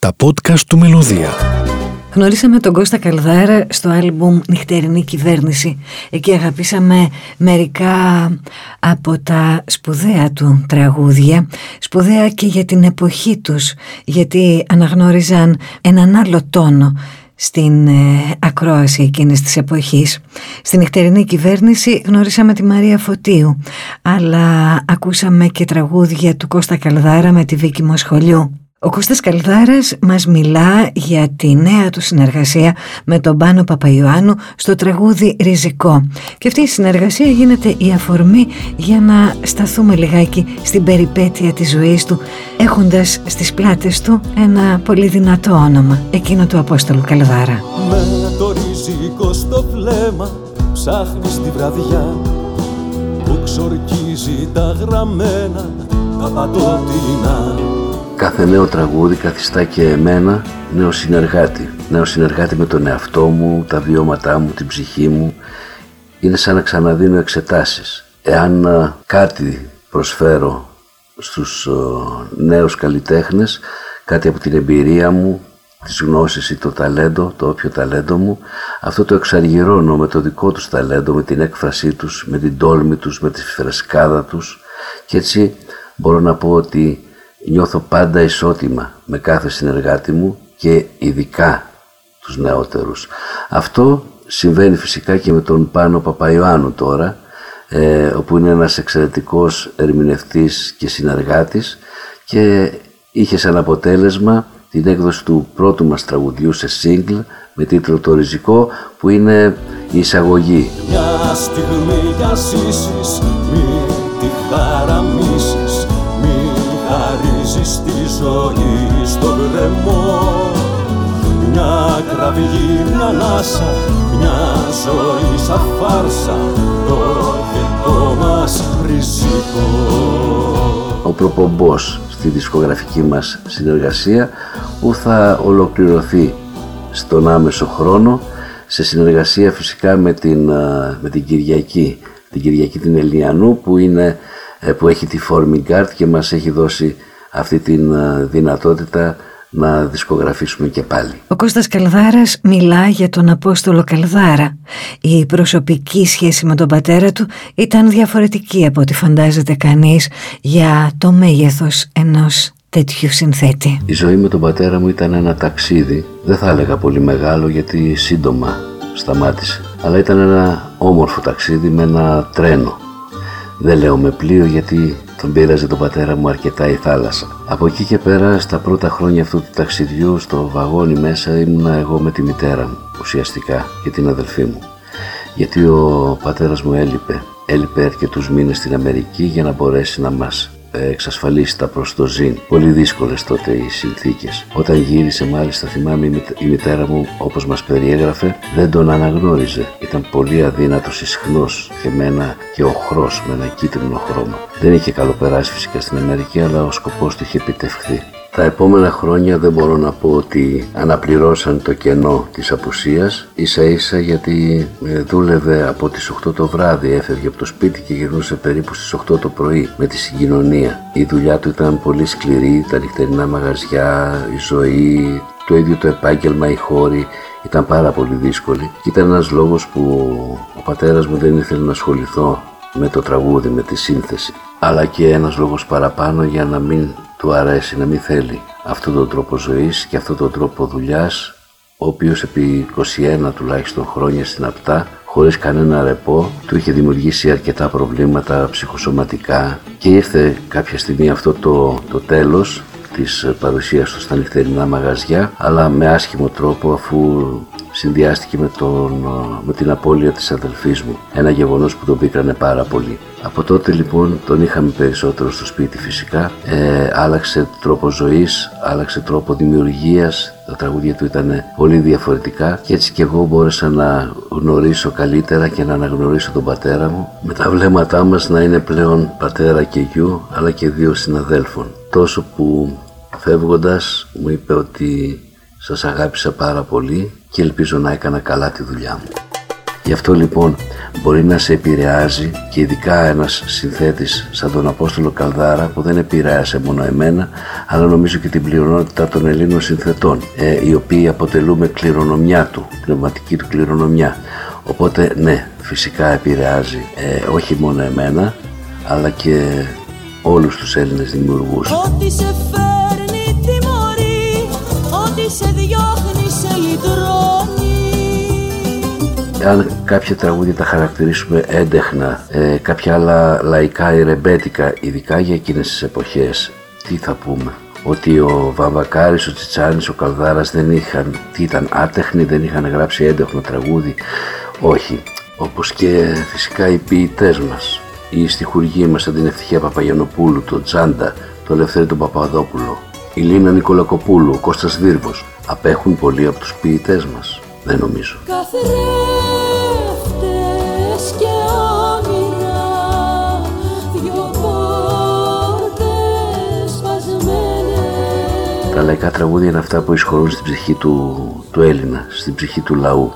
Τα podcast του Μελωδία. Γνωρίσαμε τον Κώστα Καλδάρα στο άλμπουμ «Νυχτερινή κυβέρνηση». Εκεί αγαπήσαμε μερικά από τα σπουδαία του τραγούδια, σπουδαία και για την εποχή τους, γιατί αναγνώριζαν έναν άλλο τόνο στην ε, ακρόαση εκείνης της εποχής. Στην νυχτερινή κυβέρνηση γνωρίσαμε τη Μαρία Φωτίου, αλλά ακούσαμε και τραγούδια του Κώστα Καλδάρα με τη Βίκη Μοσχολιού. Ο Κώστας Καλδάρας μας μιλά για τη νέα του συνεργασία με τον Πάνο Παπαϊωάννου στο τραγούδι «Ριζικό». Και αυτή η συνεργασία γίνεται η αφορμή για να σταθούμε λιγάκι στην περιπέτεια της ζωής του έχοντας στις πλάτες του ένα πολύ δυνατό όνομα, εκείνο του Απόστολου Καλδάρα. Με το ριζικό στο βλέμμα ψάχνεις τη βραδιά που ξορκίζει τα γραμμένα τα πατώτινα Κάθε νέο τραγούδι καθιστά και εμένα νέο συνεργάτη. Νέο συνεργάτη με τον εαυτό μου, τα βιώματά μου, την ψυχή μου. Είναι σαν να ξαναδίνω εξετάσεις. Εάν κάτι προσφέρω στους νέους καλλιτέχνες, κάτι από την εμπειρία μου, τις γνώσεις ή το ταλέντο, το όποιο ταλέντο μου, αυτό το εξαργυρώνω με το δικό τους ταλέντο, με την έκφρασή τους, με την τόλμη τους, με τη φρεσκάδα τους και έτσι μπορώ να πω ότι νιώθω πάντα ισότιμα με κάθε συνεργάτη μου και ειδικά τους νεότερους. Αυτό συμβαίνει φυσικά και με τον Πάνο Παπαϊωάννου τώρα, ε, όπου είναι ένας εξαιρετικός ερμηνευτής και συνεργάτης και είχε σαν αποτέλεσμα την έκδοση του πρώτου μας τραγουδιού σε σύγκλ με τίτλο «Το Ριζικό» που είναι η εισαγωγή. Μια στιγμή για μη ζωή στον κρεμό μια κραυγή, μια ανάσα, μια ζωή σαν φάρσα το δικό μας ριζικό. Ο προπομπός στη δισκογραφική μας συνεργασία που θα ολοκληρωθεί στον άμεσο χρόνο σε συνεργασία φυσικά με την, με την Κυριακή την Κυριακή την Ελιανού που είναι ε, που έχει τη Forming Art και μας έχει δώσει αυτή τη ε, δυνατότητα να δισκογραφήσουμε και πάλι. Ο Κώστας Καλδάρας μιλά για τον Απόστολο Καλδάρα. Η προσωπική σχέση με τον πατέρα του ήταν διαφορετική από ό,τι φαντάζεται κανείς για το μέγεθος ενός τέτοιου συνθέτη. Η ζωή με τον πατέρα μου ήταν ένα ταξίδι, δεν θα έλεγα πολύ μεγάλο γιατί σύντομα σταμάτησε. Αλλά ήταν ένα όμορφο ταξίδι με ένα τρένο δεν λέω με πλοίο γιατί τον πήραζε τον πατέρα μου αρκετά η θάλασσα. Από εκεί και πέρα, στα πρώτα χρόνια αυτού του ταξιδιού, στο βαγόνι μέσα ήμουνα εγώ με τη μητέρα μου, ουσιαστικά, και την αδελφή μου. Γιατί ο πατέρας μου έλειπε. Έλειπε αρκετούς μήνες στην Αμερική για να μπορέσει να μας εξασφαλίσει τα προς το ζήν. Πολύ δύσκολες τότε οι συνθήκες. Όταν γύρισε μάλιστα θυμάμαι η μητέρα μου όπως μας περιέγραφε δεν τον αναγνώριζε. Ήταν πολύ αδύνατος ισχνός και με ένα και οχρός με ένα κίτρινο χρώμα. Δεν είχε καλοπεράσει φυσικά στην Αμερική αλλά ο σκοπός του είχε επιτευχθεί. Τα επόμενα χρόνια δεν μπορώ να πω ότι αναπληρώσαν το κενό της απουσίας. Ίσα ίσα γιατί ε, δούλευε από τις 8 το βράδυ έφευγε από το σπίτι και γυρνούσε περίπου στις 8 το πρωί με τη συγκοινωνία. Η δουλειά του ήταν πολύ σκληρή, τα νυχτερινά μαγαζιά, η ζωή, το ίδιο το επάγγελμα, η χώρη ήταν πάρα πολύ δύσκολη και ήταν ένας λόγος που ο πατέρας μου δεν ήθελε να ασχοληθώ με το τραγούδι, με τη σύνθεση. Αλλά και ένας λόγος παραπάνω για να μην του αρέσει να μην θέλει αυτόν τον τρόπο ζωής και αυτόν τον τρόπο δουλειάς ο οποίος επί 21 τουλάχιστον χρόνια στην Απτά χωρίς κανένα ρεπό του είχε δημιουργήσει αρκετά προβλήματα ψυχοσωματικά και ήρθε κάποια στιγμή αυτό το, το τέλος της παρουσίας του στα νυχτερινά μαγαζιά αλλά με άσχημο τρόπο αφού συνδυάστηκε με, τον, με την απώλεια της αδελφής μου. Ένα γεγονός που τον πίκρανε πάρα πολύ. Από τότε λοιπόν τον είχαμε περισσότερο στο σπίτι φυσικά. Ε, άλλαξε τρόπο ζωής, άλλαξε τρόπο δημιουργίας. Τα τραγούδια του ήταν πολύ διαφορετικά και έτσι και εγώ μπόρεσα να γνωρίσω καλύτερα και να αναγνωρίσω τον πατέρα μου. Με τα βλέμματά μας να είναι πλέον πατέρα και γιου αλλά και δύο συναδέλφων. Τόσο που φεύγοντας μου είπε ότι σας αγάπησα πάρα πολύ και ελπίζω να έκανα καλά τη δουλειά μου. Γι' αυτό λοιπόν μπορεί να σε επηρεάζει και ειδικά ένας συνθέτης σαν τον Απόστολο Καλδάρα που δεν επηρέασε μόνο εμένα αλλά νομίζω και την πληρονότητα των Ελλήνων συνθετών ε, οι οποίοι αποτελούμε κληρονομιά του, πνευματική του κληρονομιά. Οπότε ναι, φυσικά επηρεάζει ε, όχι μόνο εμένα αλλά και όλους τους Έλληνες δημιουργούς. Ό,τι σε φέρνει τιμωρεί, ό,τι σε διώχνει σε λυτρώνει. Αν κάποια τραγούδια τα χαρακτηρίσουμε έντεχνα, ε, κάποια άλλα λαϊκά ή ρεμπέτικα, ειδικά για εκείνες τις εποχές, τι θα πούμε; Ότι ο Βαμβακάρης, ο Τσιτσάνης, ο Καλδάρας δεν είχαν, τι ήταν, άτεχνοι, δεν είχαν γράψει έντεχνο τραγούδι; Όχι. Όπως και φυσικά οι ποιητές μας οι στιχουργοί μας σαν την Ευτυχία Παπαγιανοπούλου, τον Τσάντα, τον Ελευθέρη τον Παπαδόπουλο, η Λίνα Νικολακοπούλου, ο Κώστας Δίρβος, απέχουν πολύ από τους ποιητές μας. Δεν νομίζω. Καθρέφτες και όνειρα, δυο πόρτες σπασμένες. Τα λαϊκά τραγούδια είναι αυτά που εισχωρούν στην ψυχή του, του Έλληνα, στην ψυχή του λαού.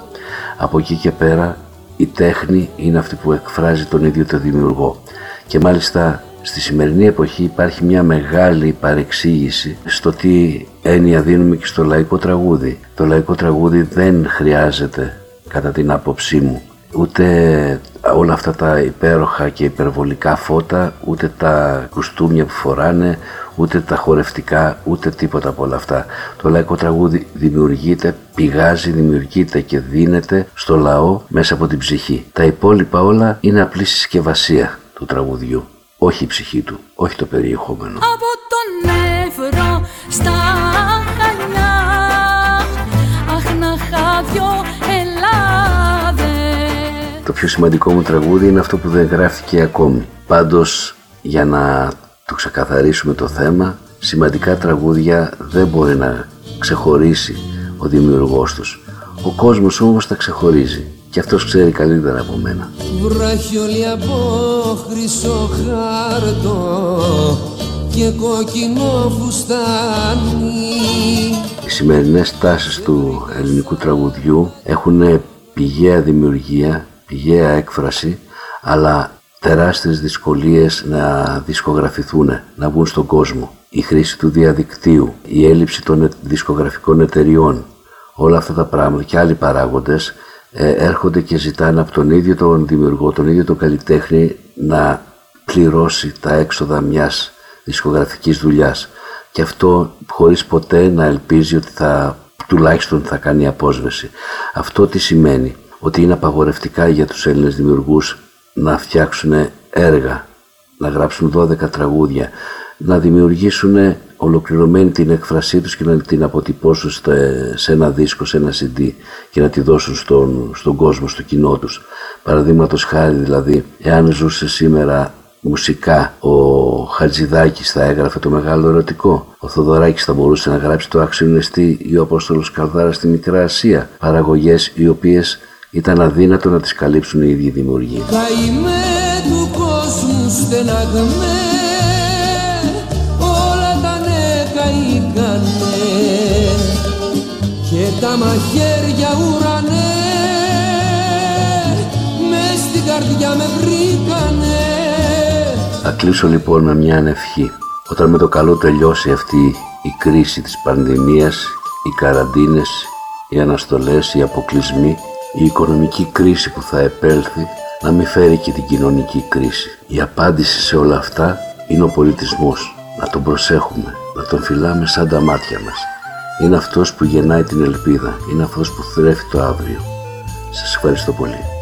Από εκεί και πέρα η τέχνη είναι αυτή που εκφράζει τον ίδιο το δημιουργό. Και μάλιστα στη σημερινή εποχή υπάρχει μια μεγάλη παρεξήγηση στο τι έννοια δίνουμε και στο λαϊκό τραγούδι. Το λαϊκό τραγούδι δεν χρειάζεται, κατά την άποψή μου, ούτε όλα αυτά τα υπέροχα και υπερβολικά φώτα, ούτε τα κουστούμια που φοράνε, ούτε τα χορευτικά, ούτε τίποτα από όλα αυτά. Το λαϊκό τραγούδι δημιουργείται, πηγάζει, δημιουργείται και δίνεται στο λαό μέσα από την ψυχή. Τα υπόλοιπα όλα είναι απλή συσκευασία του τραγουδιού. Όχι η ψυχή του, όχι το περιεχόμενο. Από τον Εύρο στα Χανιά Αχ να χάδιο Ελλάδες Το πιο σημαντικό μου τραγούδι είναι αυτό που δεν γράφτηκε ακόμη. Πάντως, για να το ξεκαθαρίσουμε το θέμα, σημαντικά τραγούδια δεν μπορεί να ξεχωρίσει ο δημιουργός τους. Ο κόσμος όμως τα ξεχωρίζει και αυτός ξέρει καλύτερα από μένα. Βράχιολι από χρυσό χάρτο και κόκκινο φουστάνι Οι σημερινές τάσεις του ελληνικού τραγουδιού έχουν πηγαία δημιουργία, πηγαία έκφραση, αλλά τεράστιες δυσκολίες να δισκογραφηθούν, να βγουν στον κόσμο. Η χρήση του διαδικτύου, η έλλειψη των δισκογραφικών εταιριών, όλα αυτά τα πράγματα και άλλοι παράγοντες ε, έρχονται και ζητάνε από τον ίδιο τον δημιουργό, τον ίδιο τον καλλιτέχνη να πληρώσει τα έξοδα μιας δισκογραφικής δουλειάς. Και αυτό χωρίς ποτέ να ελπίζει ότι θα τουλάχιστον θα κάνει απόσβεση. Αυτό τι σημαίνει, ότι είναι απαγορευτικά για τους Έλληνες δημιουργούς να φτιάξουν έργα, να γράψουν 12 τραγούδια, να δημιουργήσουν ολοκληρωμένη την έκφρασή τους και να την αποτυπώσουν σε ένα δίσκο, σε ένα CD και να τη δώσουν στον, στον κόσμο, στο κοινό τους. Παραδείγματος χάρη δηλαδή, εάν ζούσε σήμερα μουσικά ο Χατζηδάκης θα έγραφε το μεγάλο ερωτικό. Ο Θοδωράκης θα μπορούσε να γράψει το αξιονεστή ή ο Απόστολος Καλδάρα στη Μικρά Ασία. Παραγωγές οι οποίες ήταν αδύνατο να τις καλύψουν οι ίδιοι δημιουργοί. Καημέ του κόσμου στεναγμέ καήκανε και τα μαχαίρια ουρανέ μες στην καρδιά με βρήκανε Θα κλείσω λοιπόν με μια ανευχή. Όταν με το καλό τελειώσει αυτή η κρίση της πανδημίας, οι καραντίνες, οι αναστολές, οι αποκλεισμοί, η οικονομική κρίση που θα επέλθει να μην φέρει και την κοινωνική κρίση. Η απάντηση σε όλα αυτά είναι ο πολιτισμός. Να τον προσέχουμε, να τον φυλάμε σαν τα μάτια μας. Είναι αυτός που γεννάει την ελπίδα, είναι αυτός που θρέφει το αύριο. Σας ευχαριστώ πολύ.